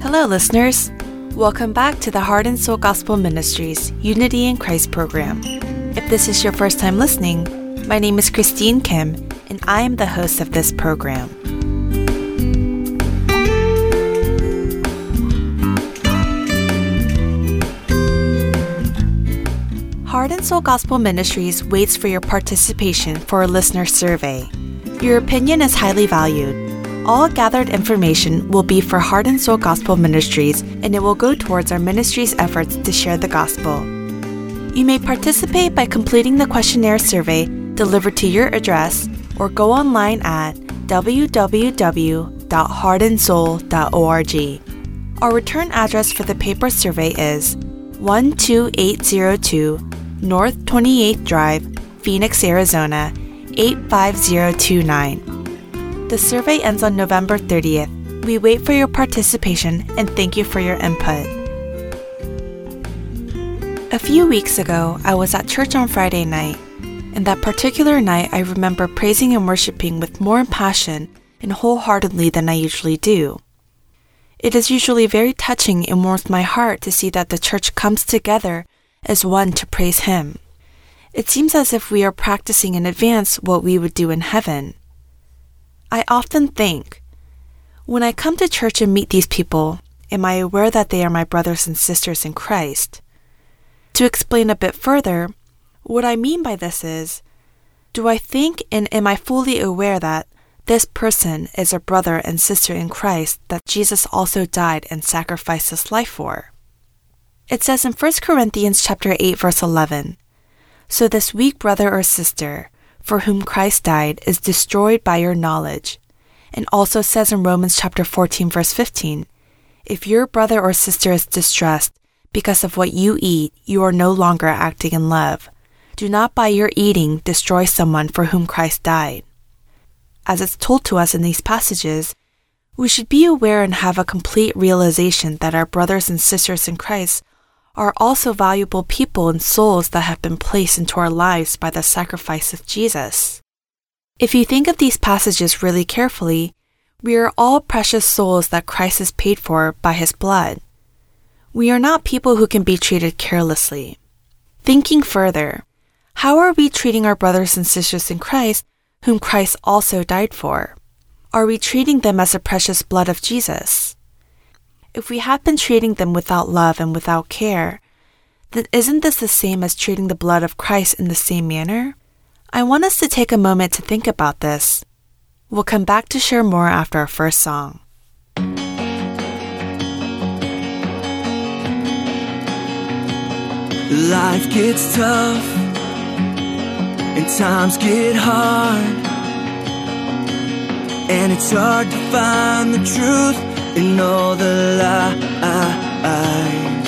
Hello, listeners. Welcome back to the Heart and Soul Gospel Ministries Unity in Christ program. If this is your first time listening, my name is Christine Kim, and I am the host of this program. Heart and Soul Gospel Ministries waits for your participation for a listener survey. Your opinion is highly valued. All gathered information will be for Heart and Soul Gospel Ministries and it will go towards our ministry's efforts to share the gospel. You may participate by completing the questionnaire survey delivered to your address or go online at www.heartandsoul.org. Our return address for the paper survey is 12802 North 28th Drive, Phoenix, Arizona 85029. The survey ends on November 30th. We wait for your participation and thank you for your input. A few weeks ago, I was at church on Friday night. And that particular night, I remember praising and worshiping with more passion and wholeheartedly than I usually do. It is usually very touching and warms my heart to see that the church comes together as one to praise Him. It seems as if we are practicing in advance what we would do in heaven. I often think, when I come to church and meet these people, am I aware that they are my brothers and sisters in Christ? To explain a bit further, what I mean by this is, do I think and am I fully aware that this person is a brother and sister in Christ that Jesus also died and sacrificed his life for? It says in 1 Corinthians chapter 8 verse 11, So this weak brother or sister for whom Christ died is destroyed by your knowledge. And also says in Romans chapter 14 verse 15, If your brother or sister is distressed because of what you eat, you are no longer acting in love. Do not by your eating destroy someone for whom Christ died. As it's told to us in these passages, we should be aware and have a complete realization that our brothers and sisters in Christ are also valuable people and souls that have been placed into our lives by the sacrifice of Jesus. If you think of these passages really carefully, we are all precious souls that Christ has paid for by his blood. We are not people who can be treated carelessly. Thinking further, how are we treating our brothers and sisters in Christ whom Christ also died for? Are we treating them as the precious blood of Jesus? If we have been treating them without love and without care, then isn't this the same as treating the blood of Christ in the same manner? I want us to take a moment to think about this. We'll come back to share more after our first song. Life gets tough and times get hard. And it's hard to find the truth in all the lies.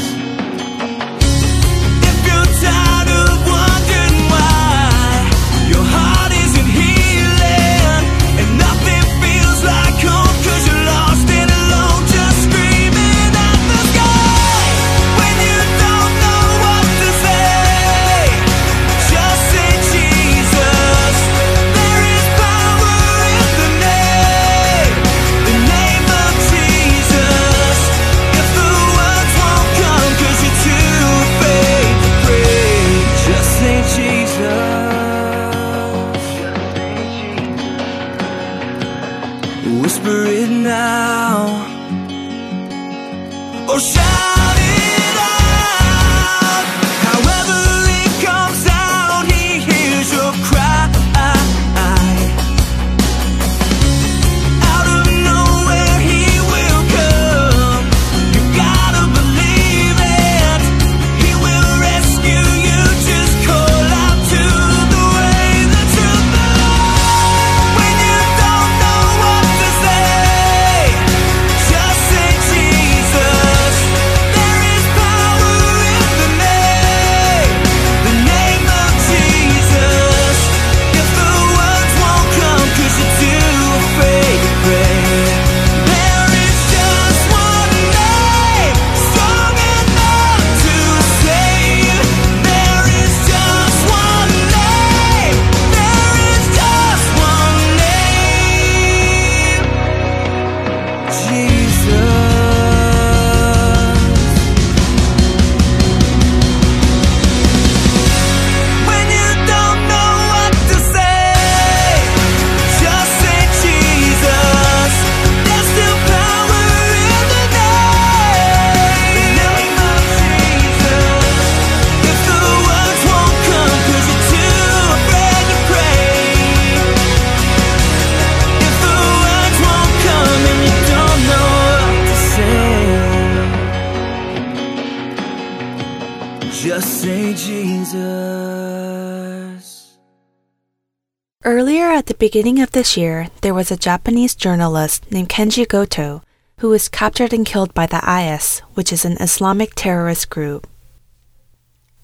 Beginning of this year, there was a Japanese journalist named Kenji Goto who was captured and killed by the IS, which is an Islamic terrorist group.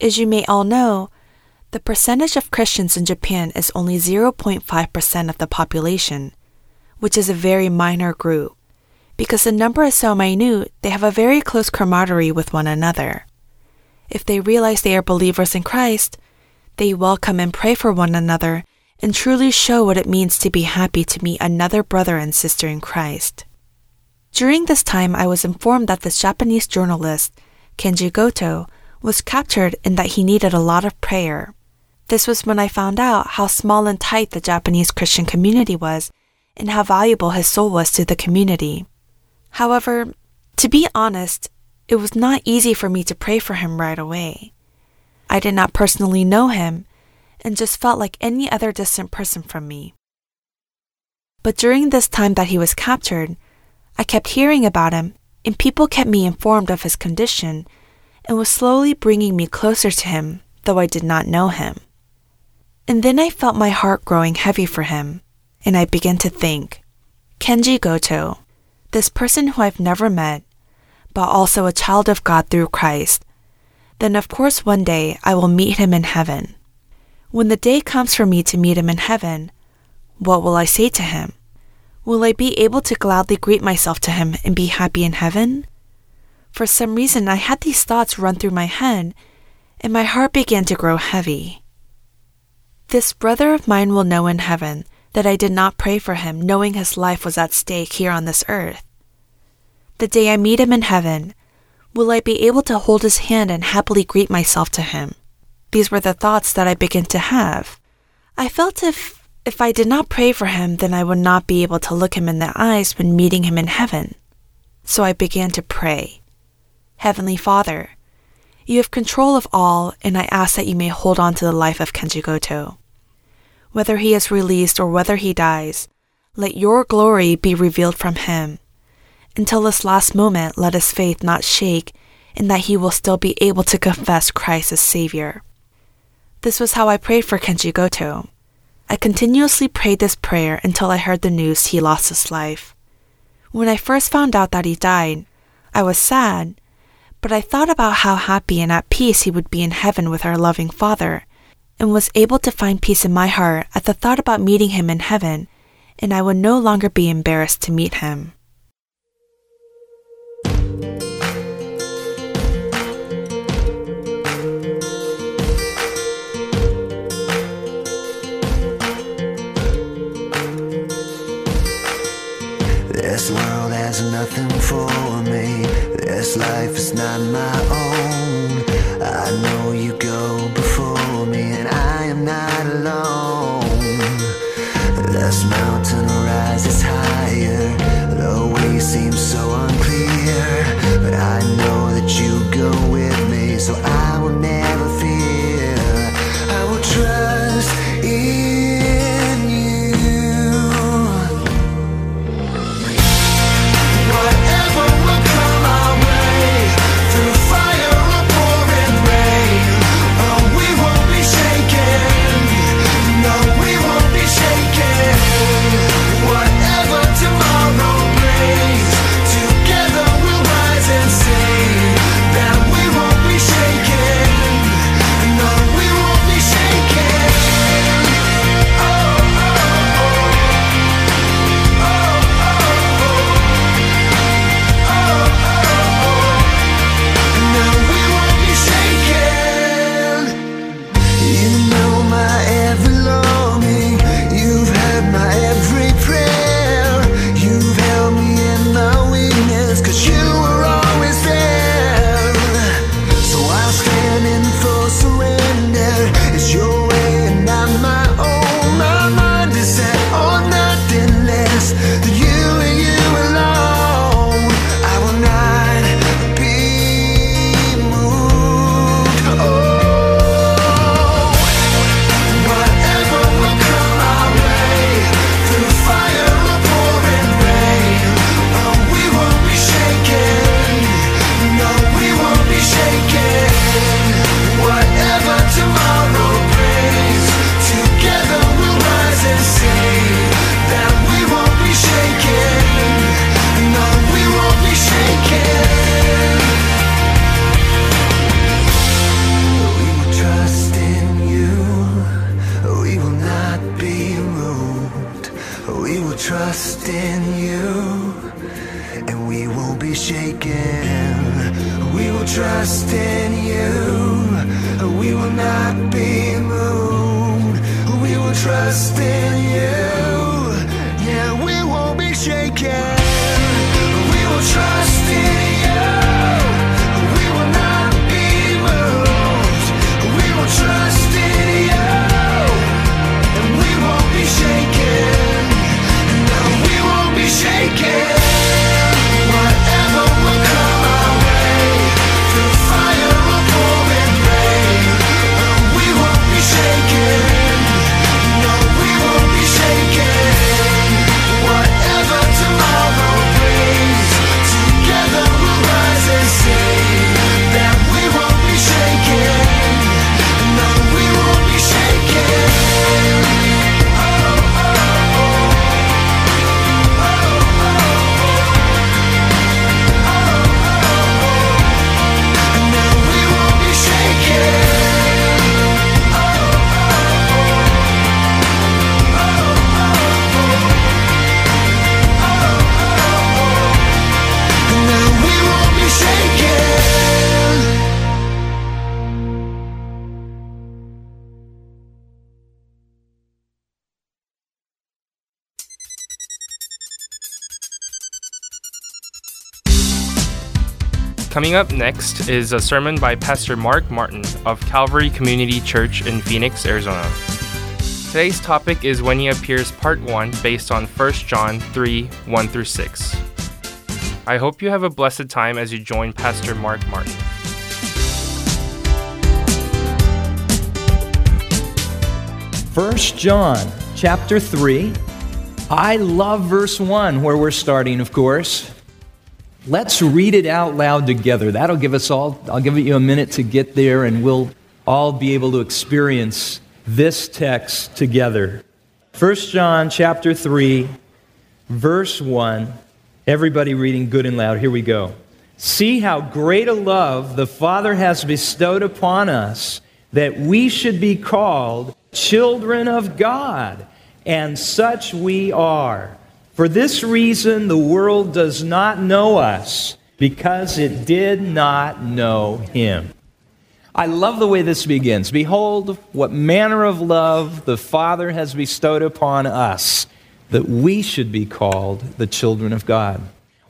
As you may all know, the percentage of Christians in Japan is only 0.5% of the population, which is a very minor group. Because the number is so minute, they have a very close camaraderie with one another. If they realize they are believers in Christ, they welcome and pray for one another and truly show what it means to be happy to meet another brother and sister in Christ. During this time, I was informed that this Japanese journalist, Kenji Goto, was captured and that he needed a lot of prayer. This was when I found out how small and tight the Japanese Christian community was and how valuable his soul was to the community. However, to be honest, it was not easy for me to pray for him right away. I did not personally know him and just felt like any other distant person from me. But during this time that he was captured, I kept hearing about him, and people kept me informed of his condition and was slowly bringing me closer to him, though I did not know him. And then I felt my heart growing heavy for him, and I began to think Kenji Goto, this person who I've never met, but also a child of God through Christ, then of course one day I will meet him in heaven. When the day comes for me to meet him in heaven, what will I say to him? Will I be able to gladly greet myself to him and be happy in heaven? For some reason, I had these thoughts run through my head, and my heart began to grow heavy. This brother of mine will know in heaven that I did not pray for him, knowing his life was at stake here on this earth. The day I meet him in heaven, will I be able to hold his hand and happily greet myself to him? These were the thoughts that I began to have. I felt if if I did not pray for him, then I would not be able to look him in the eyes when meeting him in heaven. So I began to pray. Heavenly Father, you have control of all, and I ask that you may hold on to the life of Kenji Goto. Whether he is released or whether he dies, let your glory be revealed from him. Until this last moment, let his faith not shake, and that he will still be able to confess Christ as Savior. This was how I prayed for Kenji Goto. I continuously prayed this prayer until I heard the news he lost his life. When I first found out that he died, I was sad, but I thought about how happy and at peace he would be in heaven with our loving Father and was able to find peace in my heart at the thought about meeting him in heaven, and I would no longer be embarrassed to meet him. This world has nothing for me. This life is not my own. I know you go before me, and I am not alone. This mountain Coming up next is a sermon by Pastor Mark Martin of Calvary Community Church in Phoenix, Arizona. Today's topic is When He Appears Part 1, based on 1 John 3 1 through 6. I hope you have a blessed time as you join Pastor Mark Martin. First John chapter 3. I love verse 1 where we're starting, of course. Let's read it out loud together. That'll give us all, I'll give you a minute to get there and we'll all be able to experience this text together. First John chapter 3, verse 1. Everybody reading good and loud. Here we go. See how great a love the Father has bestowed upon us that we should be called children of God, and such we are. For this reason, the world does not know us, because it did not know Him. I love the way this begins. Behold, what manner of love the Father has bestowed upon us, that we should be called the children of God.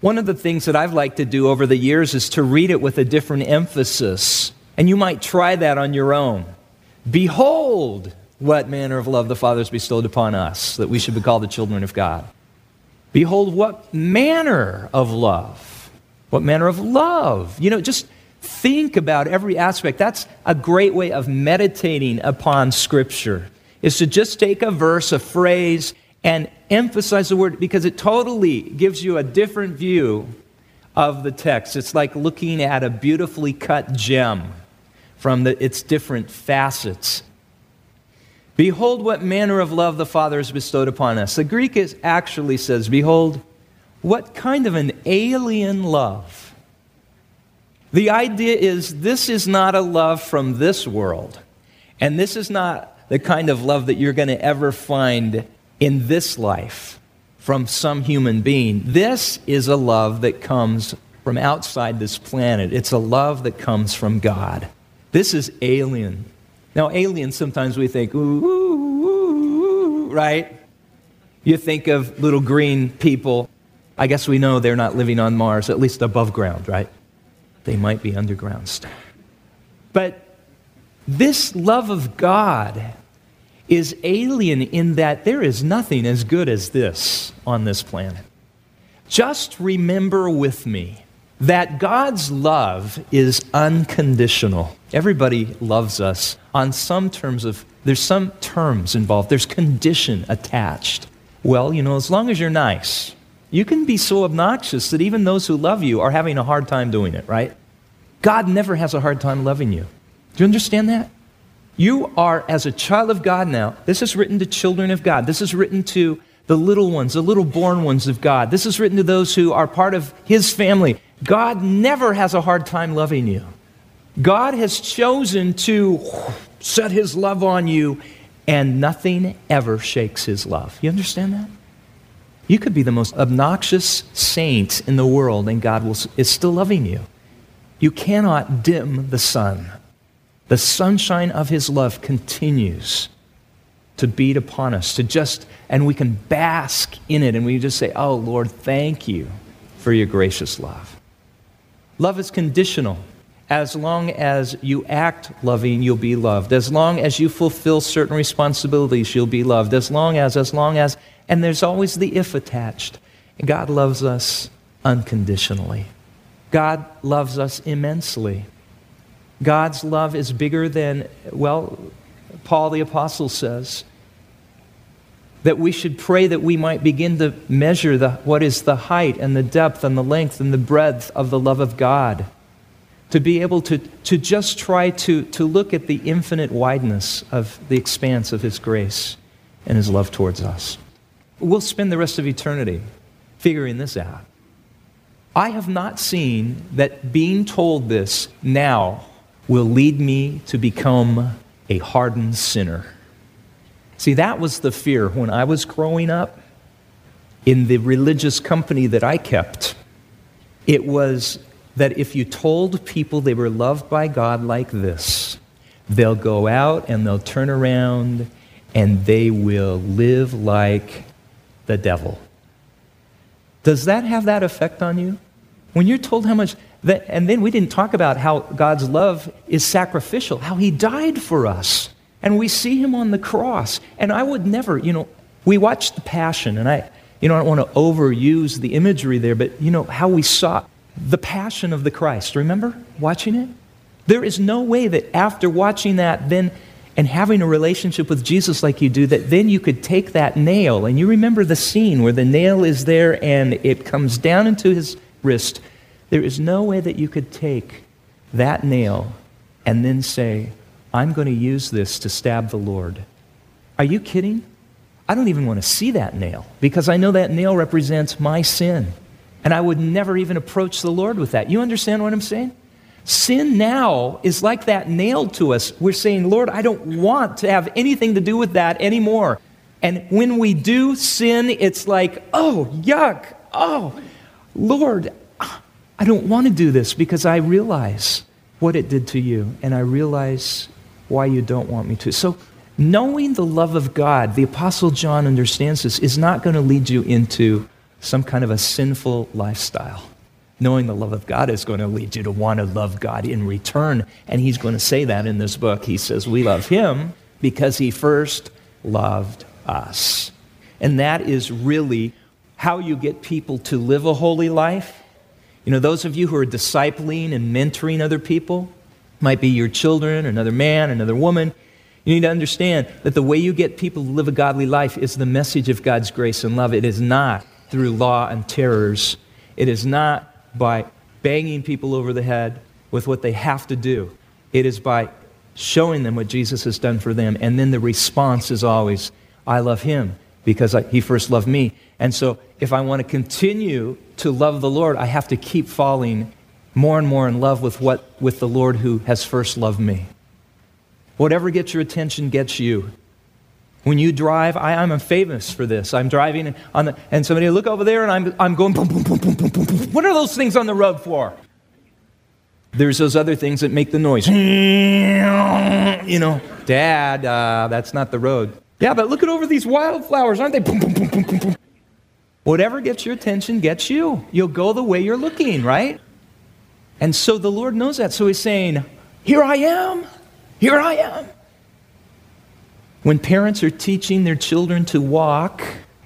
One of the things that I've liked to do over the years is to read it with a different emphasis. And you might try that on your own. Behold, what manner of love the Father has bestowed upon us, that we should be called the children of God. Behold, what manner of love. What manner of love. You know, just think about every aspect. That's a great way of meditating upon Scripture, is to just take a verse, a phrase, and emphasize the word because it totally gives you a different view of the text. It's like looking at a beautifully cut gem from the, its different facets. Behold, what manner of love the Father has bestowed upon us. The Greek is actually says, Behold, what kind of an alien love. The idea is this is not a love from this world, and this is not the kind of love that you're going to ever find in this life from some human being. This is a love that comes from outside this planet. It's a love that comes from God. This is alien. Now, aliens, sometimes we think, ooh, ooh, ooh, right? You think of little green people. I guess we know they're not living on Mars, at least above ground, right? They might be underground still. But this love of God is alien in that there is nothing as good as this on this planet. Just remember with me that God's love is unconditional. Everybody loves us on some terms of, there's some terms involved, there's condition attached. Well, you know, as long as you're nice, you can be so obnoxious that even those who love you are having a hard time doing it, right? God never has a hard time loving you. Do you understand that? You are, as a child of God now, this is written to children of God. This is written to the little ones, the little born ones of God. This is written to those who are part of His family. God never has a hard time loving you. God has chosen to set His love on you, and nothing ever shakes His love. You understand that? You could be the most obnoxious saint in the world, and God will, is still loving you. You cannot dim the sun. The sunshine of His love continues to beat upon us, to just, and we can bask in it, and we just say, Oh, Lord, thank you for your gracious love. Love is conditional. As long as you act loving, you'll be loved. As long as you fulfill certain responsibilities, you'll be loved. As long as, as long as, and there's always the if attached. God loves us unconditionally. God loves us immensely. God's love is bigger than, well, Paul the Apostle says that we should pray that we might begin to measure the, what is the height and the depth and the length and the breadth of the love of God. To be able to, to just try to, to look at the infinite wideness of the expanse of His grace and His love towards us. We'll spend the rest of eternity figuring this out. I have not seen that being told this now will lead me to become a hardened sinner. See, that was the fear when I was growing up in the religious company that I kept. It was that if you told people they were loved by God like this, they'll go out and they'll turn around and they will live like the devil. Does that have that effect on you? When you're told how much, that, and then we didn't talk about how God's love is sacrificial, how He died for us. And we see Him on the cross. And I would never, you know, we watched The Passion, and I, you know, I don't want to overuse the imagery there, but, you know, how we saw the passion of the Christ. Remember watching it? There is no way that after watching that, then and having a relationship with Jesus like you do, that then you could take that nail, and you remember the scene where the nail is there and it comes down into his wrist. There is no way that you could take that nail and then say, I'm going to use this to stab the Lord. Are you kidding? I don't even want to see that nail because I know that nail represents my sin. And I would never even approach the Lord with that. You understand what I'm saying? Sin now is like that nailed to us. We're saying, Lord, I don't want to have anything to do with that anymore. And when we do sin, it's like, oh, yuck. Oh, Lord, I don't want to do this because I realize what it did to you, and I realize why you don't want me to. So, knowing the love of God, the Apostle John understands this, is not going to lead you into some kind of a sinful lifestyle. Knowing the love of God is going to lead you to want to love God in return. And he's going to say that in this book. He says, We love him because he first loved us. And that is really how you get people to live a holy life. You know, those of you who are discipling and mentoring other people, might be your children, another man, another woman. You need to understand that the way you get people to live a godly life is the message of God's grace and love. It is not through law and terrors. It is not by banging people over the head with what they have to do. It is by showing them what Jesus has done for them. And then the response is always, I love him because I, he first loved me. And so if I want to continue to love the Lord, I have to keep falling more and more in love with, what, with the Lord who has first loved me. Whatever gets your attention gets you. When you drive, I, am famous for this. I'm driving on the, and somebody look over there and I'm, I'm going boom, boom, boom, boom, boom, boom, boom. What are those things on the road for? There's those other things that make the noise. You know, Dad, uh, that's not the road. Yeah, but look at over these wildflowers, aren't they? Boom, boom, boom, boom, boom, boom. Whatever gets your attention gets you. You'll go the way you're looking, right? And so the Lord knows that. So He's saying, Here I am. Here I am. When parents are teaching their children to walk,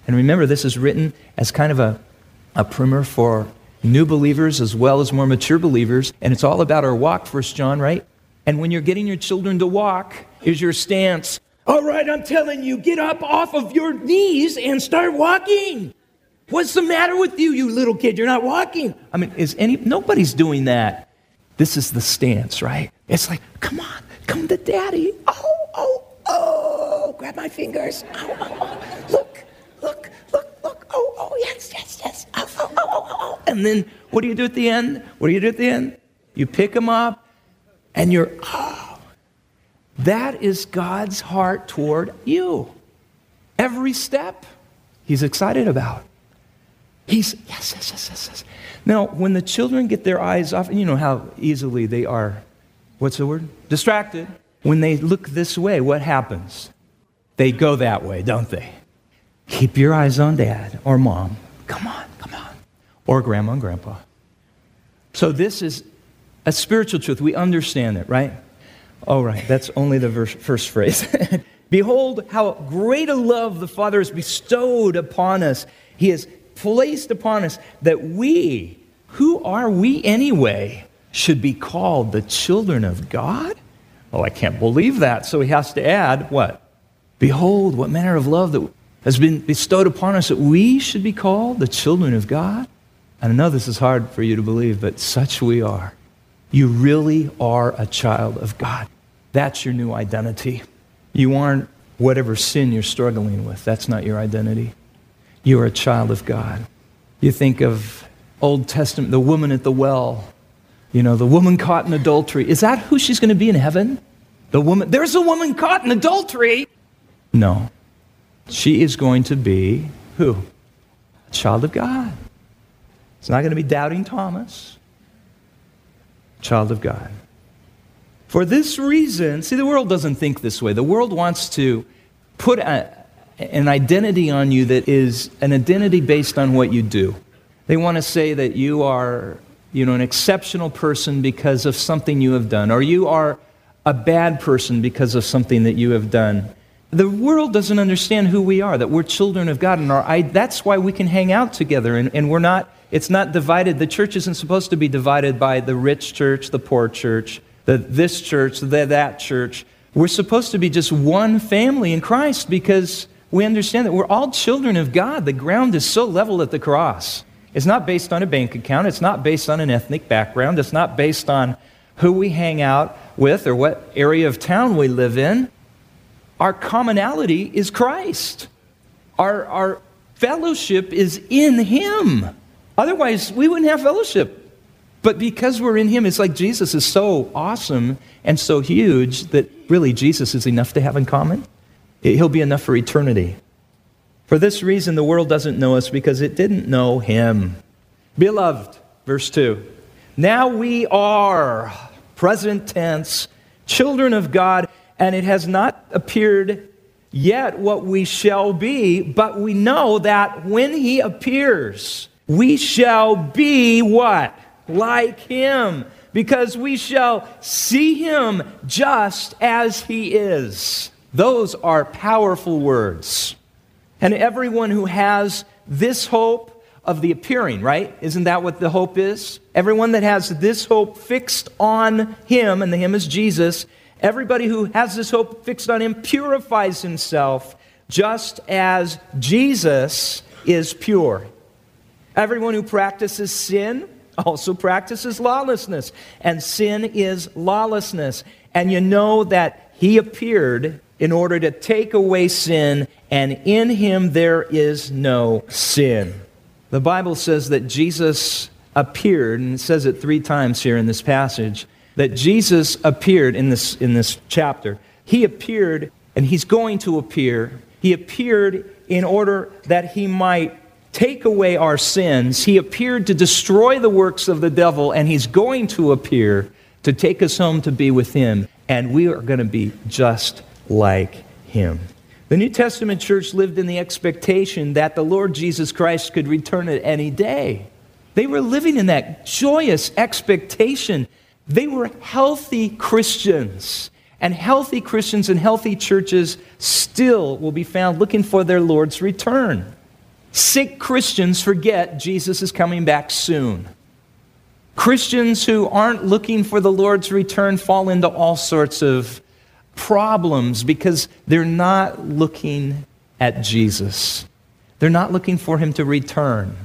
and remember, this is written as kind of a, a primer for new believers as well as more mature believers, and it's all about our walk, First John, right? And when you're getting your children to walk, is your stance, all right, I'm telling you, get up off of your knees and start walking. What's the matter with you, you little kid? You're not walking. I mean, is any nobody's doing that. This is the stance, right? It's like, come on, come to daddy. Oh, oh, oh, grab my fingers. Oh, oh, oh. Look, look, look, look. Oh, oh, yes, yes, yes. Oh, oh, oh, oh, oh. oh. And then what do you do at the end? What do you do at the end? You pick them up and you're, oh. That is God's heart toward you. Every step he's excited about. He's, yes, yes, yes, yes, yes. Now, when the children get their eyes off, and you know how easily they are, what's the word? Distracted. When they look this way, what happens? They go that way, don't they? Keep your eyes on dad or mom. Come on, come on. Or grandma and grandpa. So, this is a spiritual truth. We understand it, right? All right, that's only the verse, first phrase. Behold, how great a love the Father has bestowed upon us. He has placed upon us that we, who are we anyway, should be called the children of God? Oh, I can't believe that. So he has to add what? Behold, what manner of love that has been bestowed upon us that we should be called the children of God. And I know this is hard for you to believe, but such we are. You really are a child of God. That's your new identity. You aren't whatever sin you're struggling with. That's not your identity. You are a child of God. You think of Old Testament, the woman at the well, you know, the woman caught in adultery. Is that who she's going to be in heaven? The woman, there's a woman caught in adultery. No. She is going to be who? A child of God. It's not going to be doubting Thomas. Child of God. For this reason, see, the world doesn't think this way. The world wants to put a, an identity on you that is an identity based on what you do. They want to say that you are, you know, an exceptional person because of something you have done, or you are a bad person because of something that you have done. The world doesn't understand who we are, that we're children of God, and our, that's why we can hang out together, and, and we're not, it's not divided. The church isn't supposed to be divided by the rich church, the poor church, the, this church, the, that church. We're supposed to be just one family in Christ because we understand that we're all children of God. The ground is so level at the cross. It's not based on a bank account, it's not based on an ethnic background, it's not based on who we hang out with or what area of town we live in. Our commonality is Christ. Our, our fellowship is in Him. Otherwise, we wouldn't have fellowship. But because we're in Him, it's like Jesus is so awesome and so huge that really Jesus is enough to have in common. He'll be enough for eternity. For this reason, the world doesn't know us because it didn't know Him. Beloved, verse 2. Now we are, present tense, children of God and it has not appeared yet what we shall be, but we know that when he appears, we shall be what? Like him, because we shall see him just as he is. Those are powerful words. And everyone who has this hope of the appearing, right? Isn't that what the hope is? Everyone that has this hope fixed on him, and the him is Jesus, Everybody who has this hope fixed on him purifies himself just as Jesus is pure. Everyone who practices sin also practices lawlessness, and sin is lawlessness. And you know that he appeared in order to take away sin, and in him there is no sin. The Bible says that Jesus appeared, and it says it three times here in this passage that Jesus appeared in this, in this chapter. He appeared, and he's going to appear. He appeared in order that he might take away our sins. He appeared to destroy the works of the devil, and he's going to appear to take us home to be with him, and we are going to be just like him. The New Testament church lived in the expectation that the Lord Jesus Christ could return at any day. They were living in that joyous expectation they were healthy Christians. And healthy Christians and healthy churches still will be found looking for their Lord's return. Sick Christians forget Jesus is coming back soon. Christians who aren't looking for the Lord's return fall into all sorts of problems because they're not looking at Jesus. They're not looking for him to return.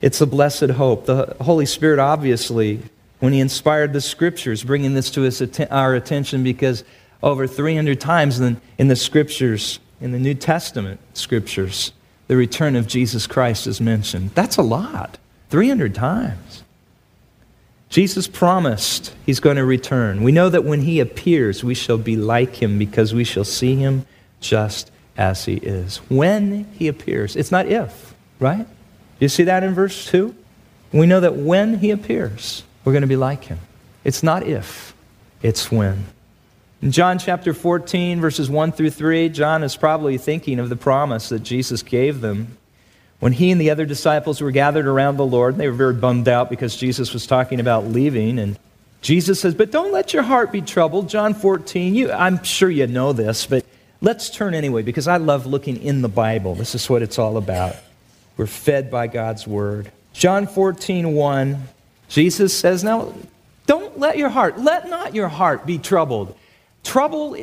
It's a blessed hope. The Holy Spirit obviously when he inspired the scriptures, bringing this to his, our attention because over 300 times in, in the scriptures, in the New Testament scriptures, the return of Jesus Christ is mentioned. That's a lot. 300 times. Jesus promised he's going to return. We know that when he appears, we shall be like him because we shall see him just as he is. When he appears, it's not if, right? You see that in verse 2? We know that when he appears, we're going to be like him. It's not if, it's when. In John chapter 14, verses 1 through 3, John is probably thinking of the promise that Jesus gave them when he and the other disciples were gathered around the Lord. They were very bummed out because Jesus was talking about leaving. And Jesus says, But don't let your heart be troubled. John 14, you, I'm sure you know this, but let's turn anyway because I love looking in the Bible. This is what it's all about. We're fed by God's word. John 14, 1, Jesus says, Now, don't let your heart, let not your heart be troubled. Trouble,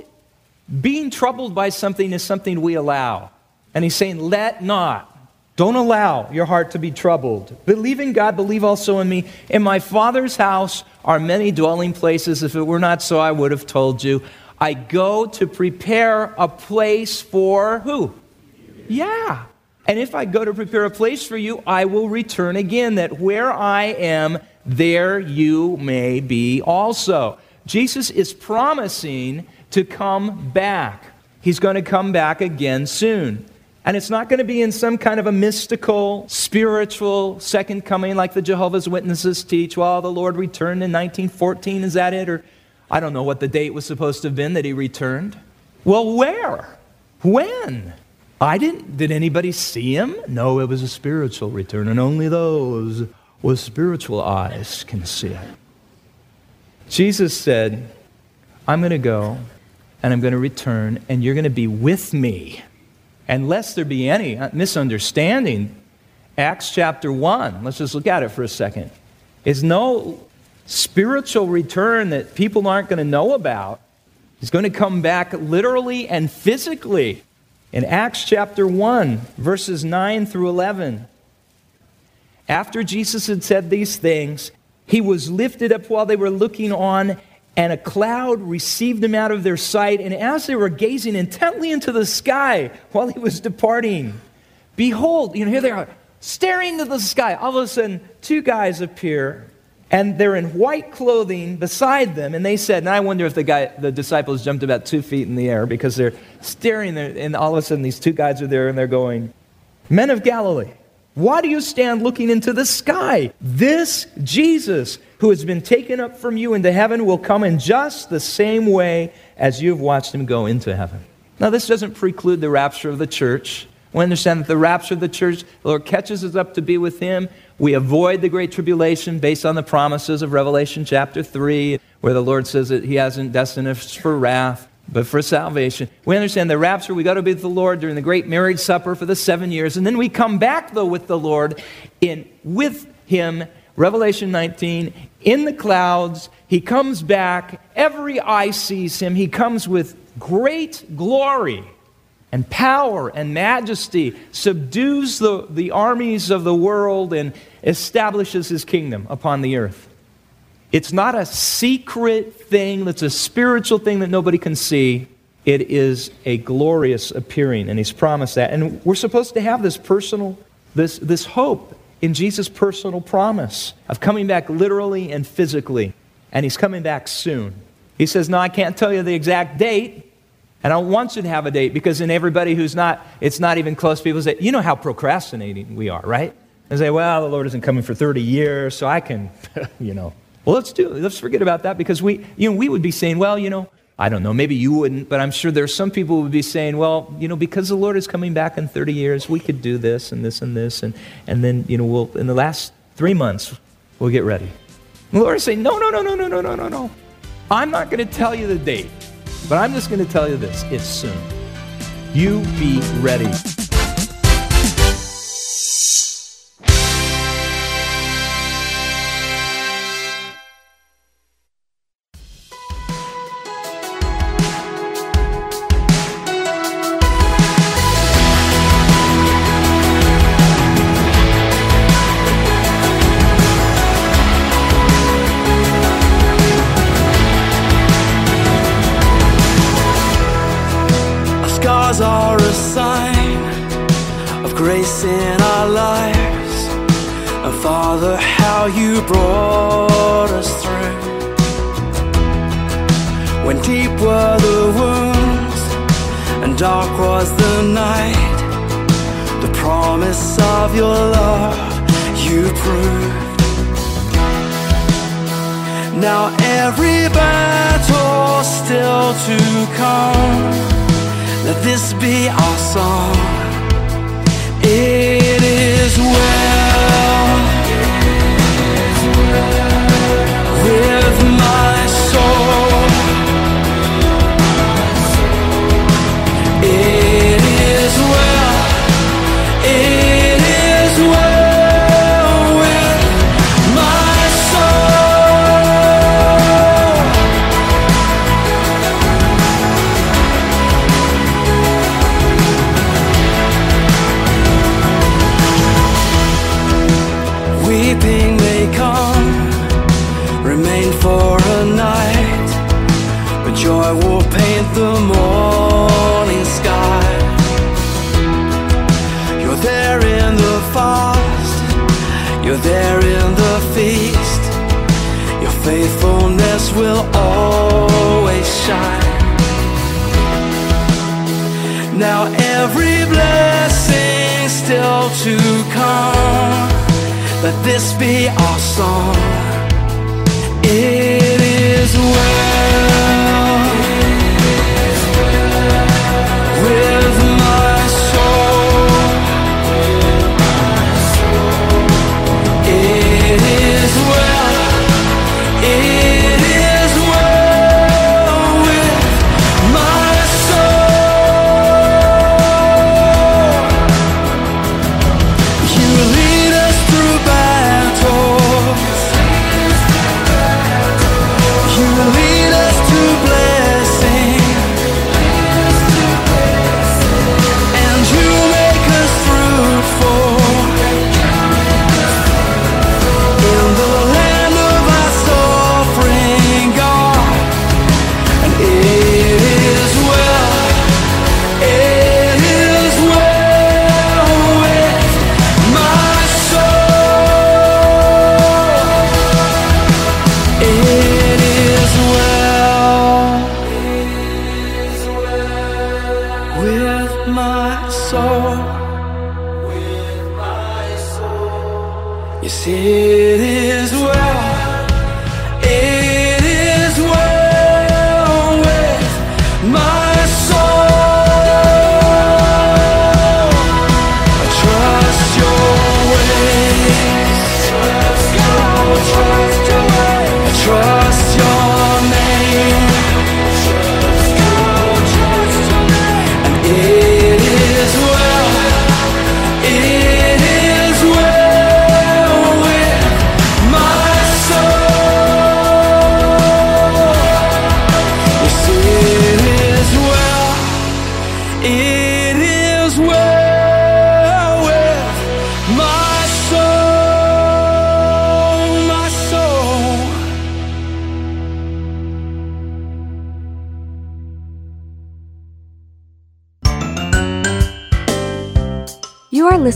being troubled by something is something we allow. And he's saying, let not. Don't allow your heart to be troubled. Believe in God, believe also in me. In my Father's house are many dwelling places. If it were not so, I would have told you. I go to prepare a place for who? Yeah. And if I go to prepare a place for you, I will return again, that where I am, there you may be also. Jesus is promising to come back. He's going to come back again soon. And it's not going to be in some kind of a mystical, spiritual second coming like the Jehovah's Witnesses teach. Well, the Lord returned in 1914. Is that it? Or I don't know what the date was supposed to have been that he returned. Well, where? When? I didn't. Did anybody see him? No, it was a spiritual return, and only those with spiritual eyes can see it. Jesus said, I'm going to go and I'm going to return, and you're going to be with me. And lest there be any misunderstanding, Acts chapter 1, let's just look at it for a second, is no spiritual return that people aren't going to know about. He's going to come back literally and physically. In Acts chapter 1, verses 9 through 11, after Jesus had said these things, he was lifted up while they were looking on, and a cloud received him out of their sight. And as they were gazing intently into the sky while he was departing, behold, you know, here they are, staring into the sky. All of a sudden, two guys appear, and they're in white clothing beside them. And they said, and I wonder if the, guy, the disciples jumped about two feet in the air because they're staring there, and all of a sudden, these two guys are there, and they're going, Men of Galilee. Why do you stand looking into the sky? This Jesus, who has been taken up from you into heaven, will come in just the same way as you have watched him go into heaven. Now, this doesn't preclude the rapture of the church. We understand that the rapture of the church, the Lord catches us up to be with him. We avoid the great tribulation based on the promises of Revelation chapter 3, where the Lord says that he hasn't destined us for wrath but for salvation. We understand the rapture, we got to be with the Lord during the great marriage supper for the seven years, and then we come back though with the Lord in with him. Revelation 19, in the clouds, he comes back. Every eye sees him. He comes with great glory and power and majesty, subdues the, the armies of the world, and establishes his kingdom upon the earth. It's not a secret thing that's a spiritual thing that nobody can see. It is a glorious appearing, and he's promised that. And we're supposed to have this personal, this, this hope in Jesus' personal promise of coming back literally and physically. And he's coming back soon. He says, No, I can't tell you the exact date. And I don't want you to have a date because in everybody who's not, it's not even close, people say, You know how procrastinating we are, right? And say, Well, the Lord isn't coming for 30 years, so I can, you know, well, let's do it. let's forget about that because we, you know, we would be saying, well, you know, I don't know, maybe you wouldn't, but I'm sure there's some people who would be saying, well, you know, because the Lord is coming back in 30 years, we could do this and this and this, and, and then, you know, we'll, in the last three months, we'll get ready. The Lord is saying, no, no, no, no, no, no, no, no, no. I'm not going to tell you the date, but I'm just going to tell you this it's soon. You be ready. There in the feast. Your faithfulness will always shine. Now every blessing still to come. Let this be our song. It is well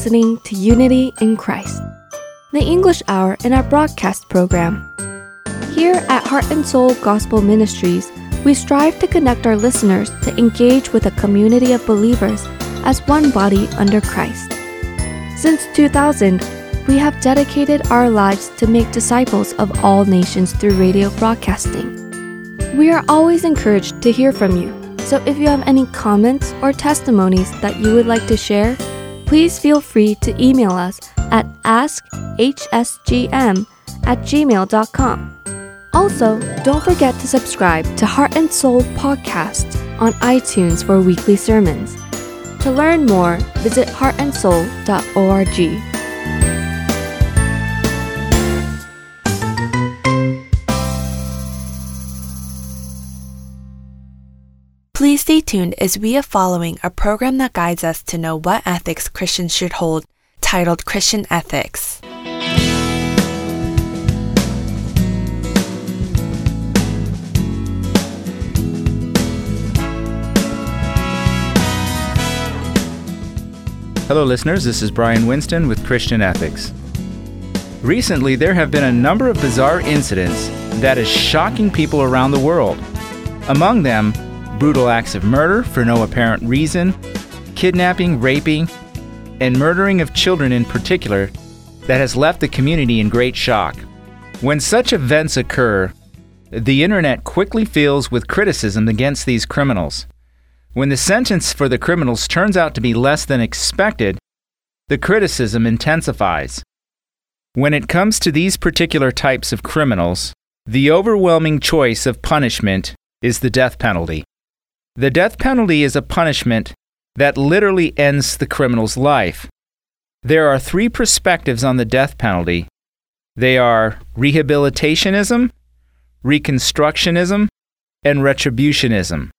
listening to Unity in Christ, the English hour in our broadcast program. Here at Heart and Soul Gospel Ministries, we strive to connect our listeners to engage with a community of believers as one body under Christ. Since 2000, we have dedicated our lives to make disciples of all nations through radio broadcasting. We are always encouraged to hear from you, so if you have any comments or testimonies that you would like to share, please feel free to email us at askhsgm at gmail.com. Also, don't forget to subscribe to Heart and Soul Podcast on iTunes for weekly sermons. To learn more, visit heartandsoul.org. Please stay tuned as we are following a program that guides us to know what ethics Christians should hold, titled Christian Ethics. Hello, listeners. This is Brian Winston with Christian Ethics. Recently, there have been a number of bizarre incidents that is shocking people around the world. Among them, brutal acts of murder for no apparent reason, kidnapping, raping, and murdering of children in particular that has left the community in great shock. When such events occur, the internet quickly fills with criticism against these criminals. When the sentence for the criminals turns out to be less than expected, the criticism intensifies. When it comes to these particular types of criminals, the overwhelming choice of punishment is the death penalty. The death penalty is a punishment that literally ends the criminal's life. There are three perspectives on the death penalty they are rehabilitationism, reconstructionism, and retributionism.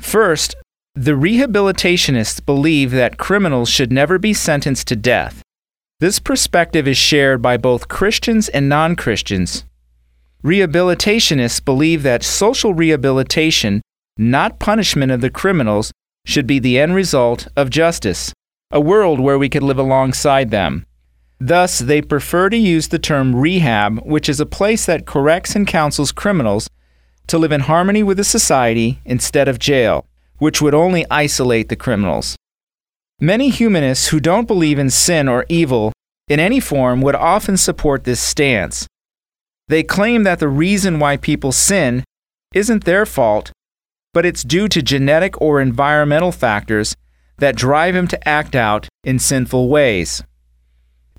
First, the rehabilitationists believe that criminals should never be sentenced to death. This perspective is shared by both Christians and non Christians. Rehabilitationists believe that social rehabilitation, not punishment of the criminals, should be the end result of justice, a world where we could live alongside them. Thus, they prefer to use the term rehab, which is a place that corrects and counsels criminals to live in harmony with the society instead of jail, which would only isolate the criminals. Many humanists who don't believe in sin or evil in any form would often support this stance. They claim that the reason why people sin isn't their fault, but it's due to genetic or environmental factors that drive him to act out in sinful ways.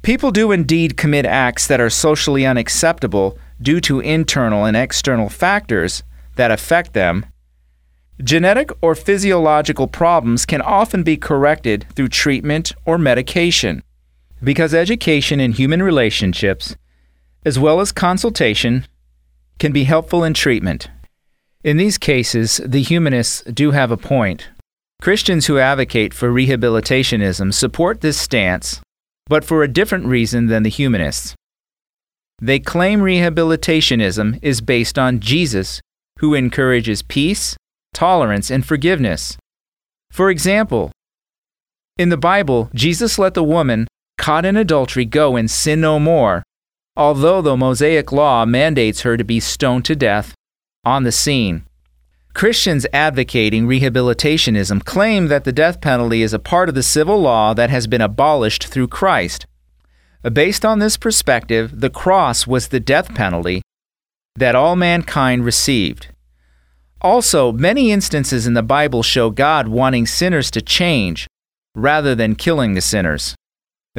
People do indeed commit acts that are socially unacceptable due to internal and external factors that affect them. Genetic or physiological problems can often be corrected through treatment or medication. Because education in human relationships, as well as consultation, can be helpful in treatment. In these cases, the humanists do have a point. Christians who advocate for rehabilitationism support this stance but for a different reason than the humanists. They claim rehabilitationism is based on Jesus, who encourages peace, tolerance, and forgiveness. For example, in the Bible, Jesus let the woman caught in adultery go and sin no more, although the Mosaic law mandates her to be stoned to death on the scene. Christians advocating rehabilitationism claim that the death penalty is a part of the civil law that has been abolished through Christ. Based on this perspective, the cross was the death penalty that all mankind received. Also, many instances in the Bible show God wanting sinners to change rather than killing the sinners.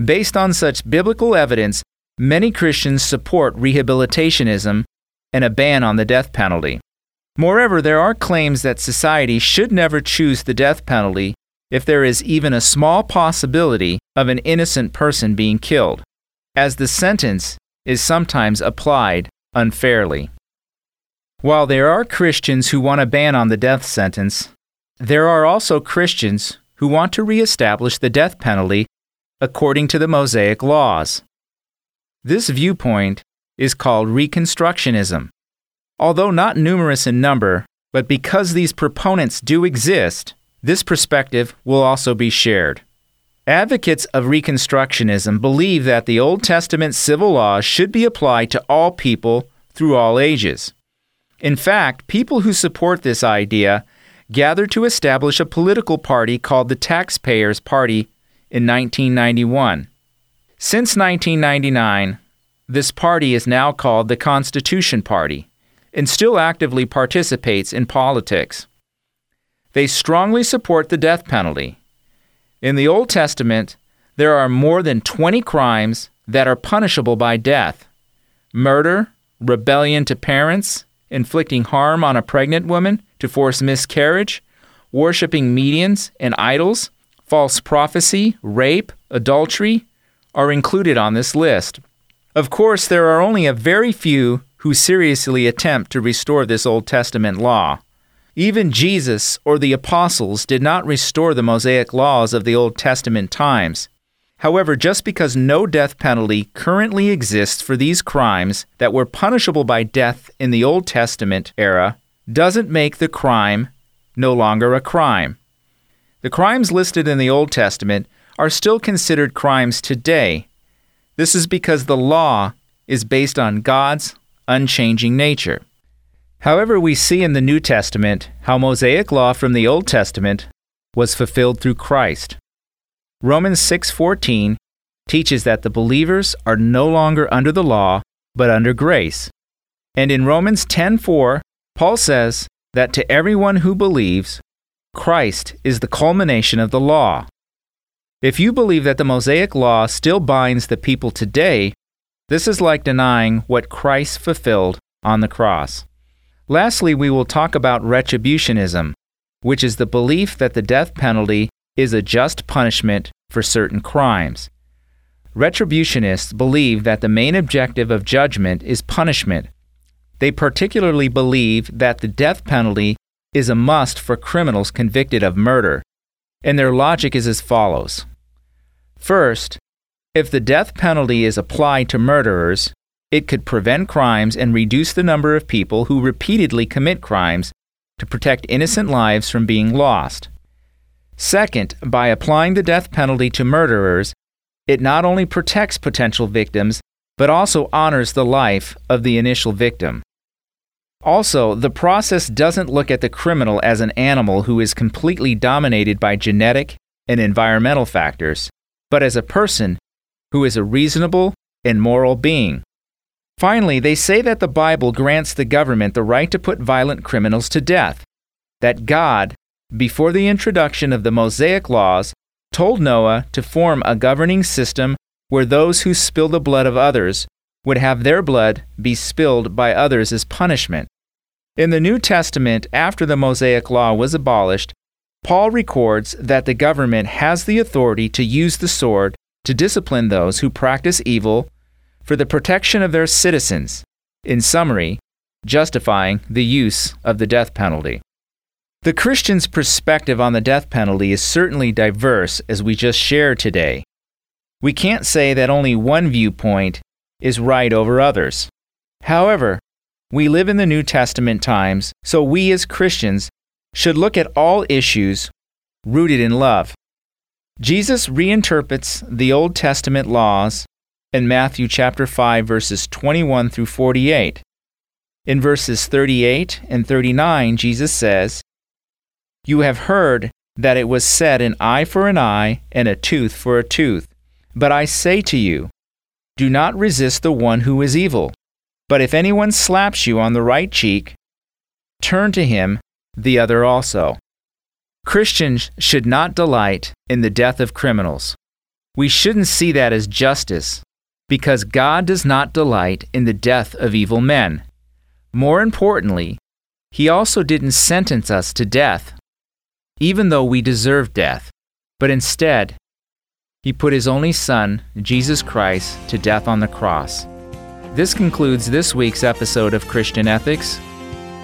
Based on such biblical evidence, many Christians support rehabilitationism and a ban on the death penalty. Moreover, there are claims that society should never choose the death penalty if there is even a small possibility of an innocent person being killed, as the sentence is sometimes applied unfairly. While there are Christians who want a ban on the death sentence, there are also Christians who want to reestablish the death penalty according to the Mosaic laws. This viewpoint is called Reconstructionism Although not numerous in number, but because these proponents do exist, this perspective will also be shared. Advocates of Reconstructionism believe that the Old Testament civil laws should be applied to all people through all ages. In fact, people who support this idea gathered to establish a political party called the Taxpayers Party in 1991. Since 1999, this party is now called the Constitution Party and still actively participates in politics. They strongly support the death penalty. In the Old Testament, there are more than 20 crimes that are punishable by death murder, rebellion to parents, inflicting harm on a pregnant woman to force miscarriage, worshiping mediums and idols, false prophecy, rape, adultery are included on this list. Of course, there are only a very few who seriously attempt to restore this Old Testament law. Even Jesus or the apostles did not restore the Mosaic laws of the Old Testament times. However, just because no death penalty currently exists for these crimes that were punishable by death in the Old Testament era doesn't make the crime no longer a crime. The crimes listed in the Old Testament are still considered crimes today. This is because the law is based on God's unchanging nature. However, we see in the New Testament how Mosaic law from the Old Testament was fulfilled through Christ. Romans 6:14 teaches that the believers are no longer under the law, but under grace. And in Romans 10:4, Paul says that to everyone who believes, Christ is the culmination of the law. If you believe that the Mosaic law still binds the people today, this is like denying what Christ fulfilled on the cross. Lastly, we will talk about retributionism, which is the belief that the death penalty is a just punishment for certain crimes. Retributionists believe that the main objective of judgment is punishment. They particularly believe that the death penalty is a must for criminals convicted of murder, and their logic is as follows. First, if the death penalty is applied to murderers, it could prevent crimes and reduce the number of people who repeatedly commit crimes to protect innocent lives from being lost. Second, by applying the death penalty to murderers, it not only protects potential victims, but also honors the life of the initial victim. Also, the process doesn't look at the criminal as an animal who is completely dominated by genetic and environmental factors, but as a person who is a reasonable and moral being. Finally, they say that the Bible grants the government the right to put violent criminals to death, that God, before the introduction of the Mosaic laws, told Noah to form a governing system where those who spill the blood of others would have their blood be spilled by others as punishment. In the New Testament, after the Mosaic Law was abolished, Paul records that the government has the authority to use the sword to discipline those who practice evil for the protection of their citizens, in summary, justifying the use of the death penalty. The Christian's perspective on the death penalty is certainly diverse, as we just shared today. We can't say that only one viewpoint is right over others. However, we live in the New Testament times, so we as Christians should look at all issues rooted in love. Jesus reinterprets the Old Testament laws in Matthew chapter 5 verses 21 through 48. In verses 38 and 39, Jesus says, You have heard that it was said an eye for an eye and a tooth for a tooth. But I say to you, do not resist the one who is evil. But if anyone slaps you on the right cheek, turn to him the other also. Christians should not delight in the death of criminals. We shouldn't see that as justice, because God does not delight in the death of evil men. More importantly, He also didn't sentence us to death, even though we deserved death, but instead, He put His only Son, Jesus Christ, to death on the cross. This concludes this week's episode of Christian Ethics.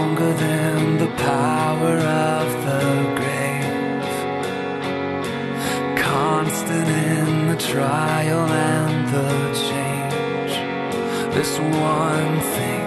Stronger than the power of the grave, constant in the trial and the change. This one thing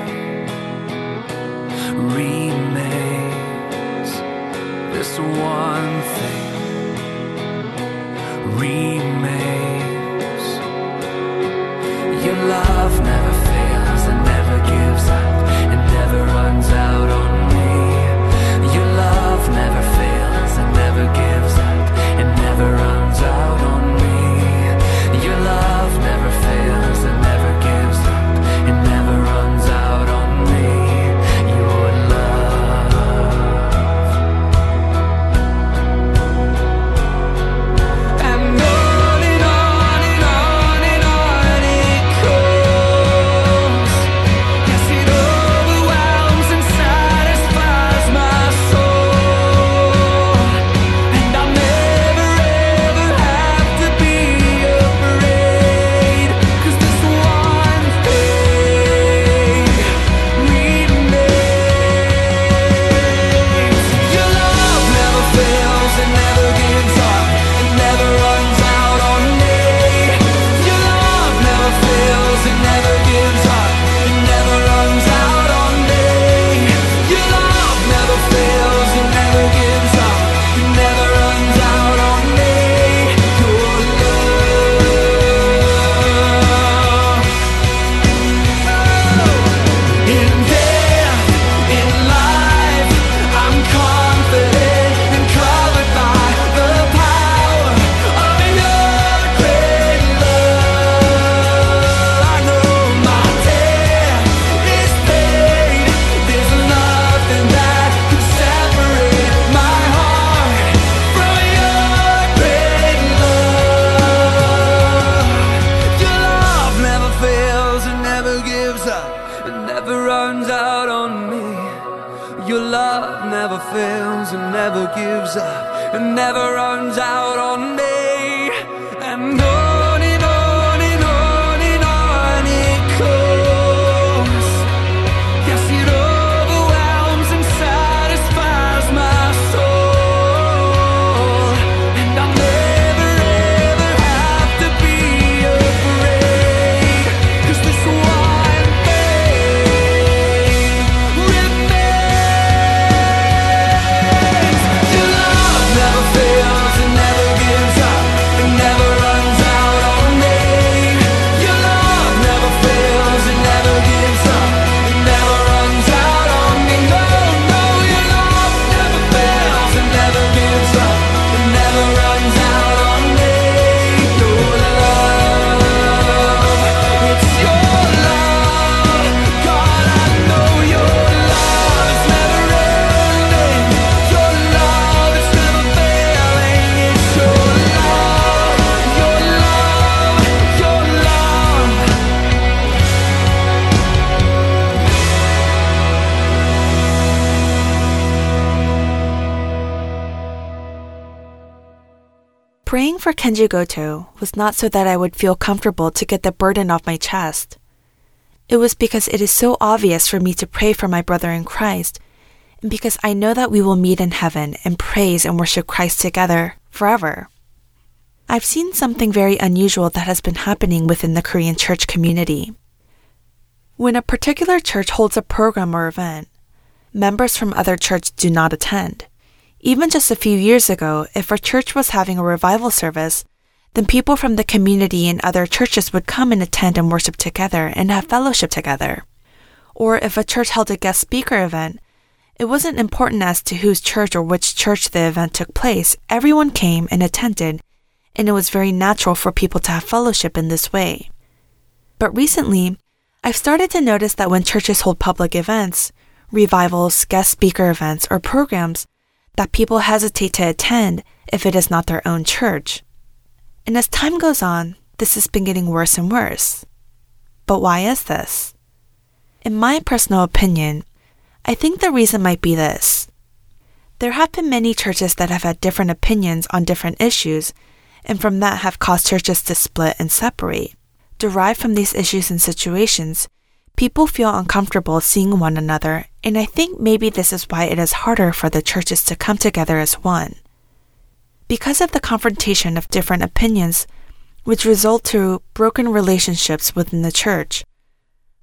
Praying for Kenji Goto was not so that I would feel comfortable to get the burden off my chest. It was because it is so obvious for me to pray for my brother in Christ, and because I know that we will meet in heaven and praise and worship Christ together forever. I've seen something very unusual that has been happening within the Korean church community. When a particular church holds a program or event, members from other churches do not attend. Even just a few years ago, if a church was having a revival service, then people from the community and other churches would come and attend and worship together and have fellowship together. Or if a church held a guest speaker event, it wasn't important as to whose church or which church the event took place. Everyone came and attended, and it was very natural for people to have fellowship in this way. But recently, I've started to notice that when churches hold public events, revivals, guest speaker events, or programs, that people hesitate to attend if it is not their own church. And as time goes on, this has been getting worse and worse. But why is this? In my personal opinion, I think the reason might be this. There have been many churches that have had different opinions on different issues, and from that have caused churches to split and separate. Derived from these issues and situations, people feel uncomfortable seeing one another, and I think maybe this is why it is harder for the churches to come together as one. Because of the confrontation of different opinions, which result to broken relationships within the church,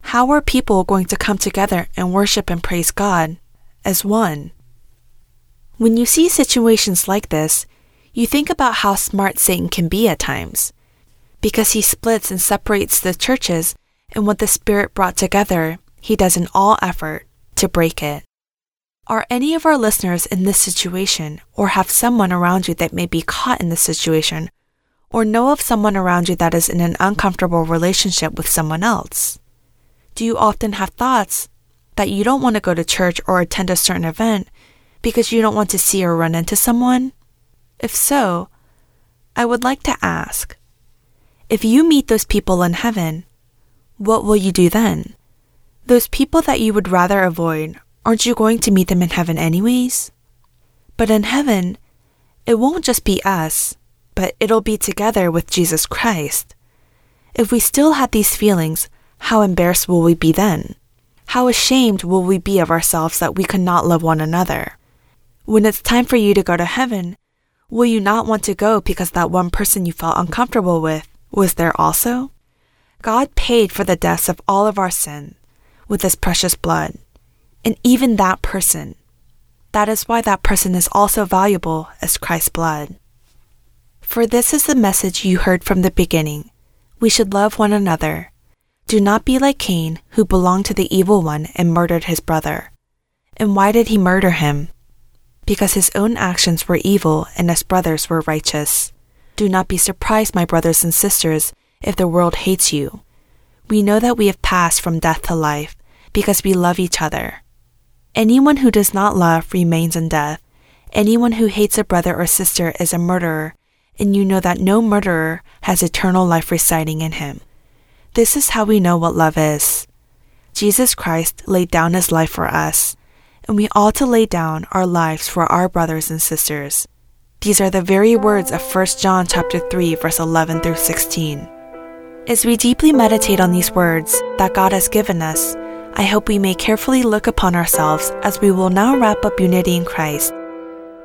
how are people going to come together and worship and praise God as one? When you see situations like this, you think about how smart Satan can be at times. Because he splits and separates the churches, and what the Spirit brought together, he does an all effort to break it. Are any of our listeners in this situation, or have someone around you that may be caught in this situation, or know of someone around you that is in an uncomfortable relationship with someone else? Do you often have thoughts that you don't want to go to church or attend a certain event because you don't want to see or run into someone? If so, I would like to ask if you meet those people in heaven, what will you do then? Those people that you would rather avoid, aren't you going to meet them in heaven anyways? But in heaven, it won't just be us, but it'll be together with Jesus Christ. If we still had these feelings, how embarrassed will we be then? How ashamed will we be of ourselves that we could not love one another? When it's time for you to go to heaven, will you not want to go because that one person you felt uncomfortable with was there also? God paid for the deaths of all of our sin with his precious blood. And even that person, that is why that person is also valuable as Christ's blood. For this is the message you heard from the beginning. We should love one another. Do not be like Cain, who belonged to the evil one and murdered his brother. And why did he murder him? Because his own actions were evil and his brothers were righteous. Do not be surprised, my brothers and sisters, if the world hates you. We know that we have passed from death to life because we love each other. Anyone who does not love remains in death. Anyone who hates a brother or sister is a murderer, and you know that no murderer has eternal life residing in him. This is how we know what love is. Jesus Christ laid down his life for us, and we ought to lay down our lives for our brothers and sisters. These are the very words of 1 John chapter 3 verse 11 through 16. As we deeply meditate on these words that God has given us, I hope we may carefully look upon ourselves as we will now wrap up Unity in Christ.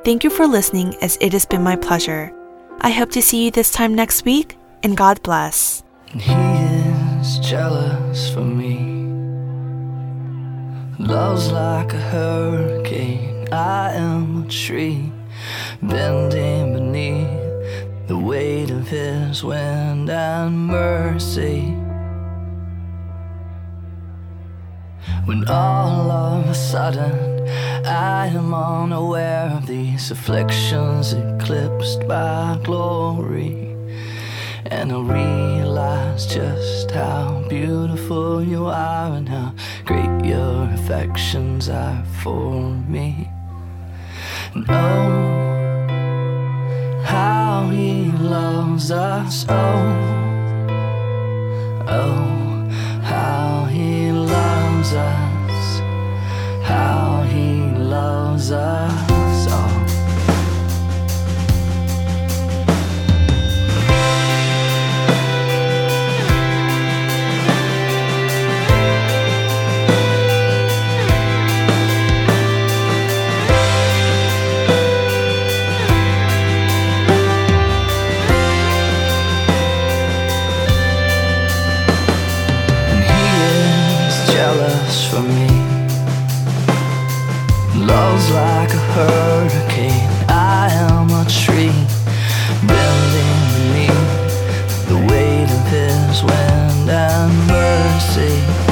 Thank you for listening as it has been my pleasure. I hope to see you this time next week, and God bless. He is jealous for me. Love's like a hurricane. I am a tree bending beneath the weight of his wind and mercy. When all of a sudden I am unaware of these afflictions eclipsed by glory. And I realize just how beautiful you are and how great your affections are for me. And oh, how he loves us. Oh, oh, how he loves us. How he loves us. Oh. Jealous for me. Love's like a hurricane. I am a tree bending beneath the weight of his wind and mercy.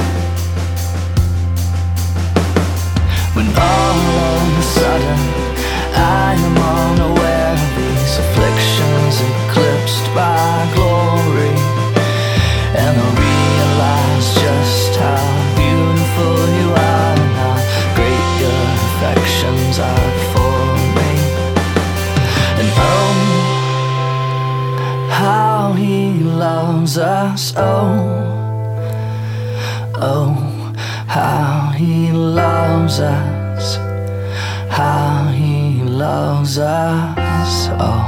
Us. Oh, oh, how he loves us. How he loves us. Oh.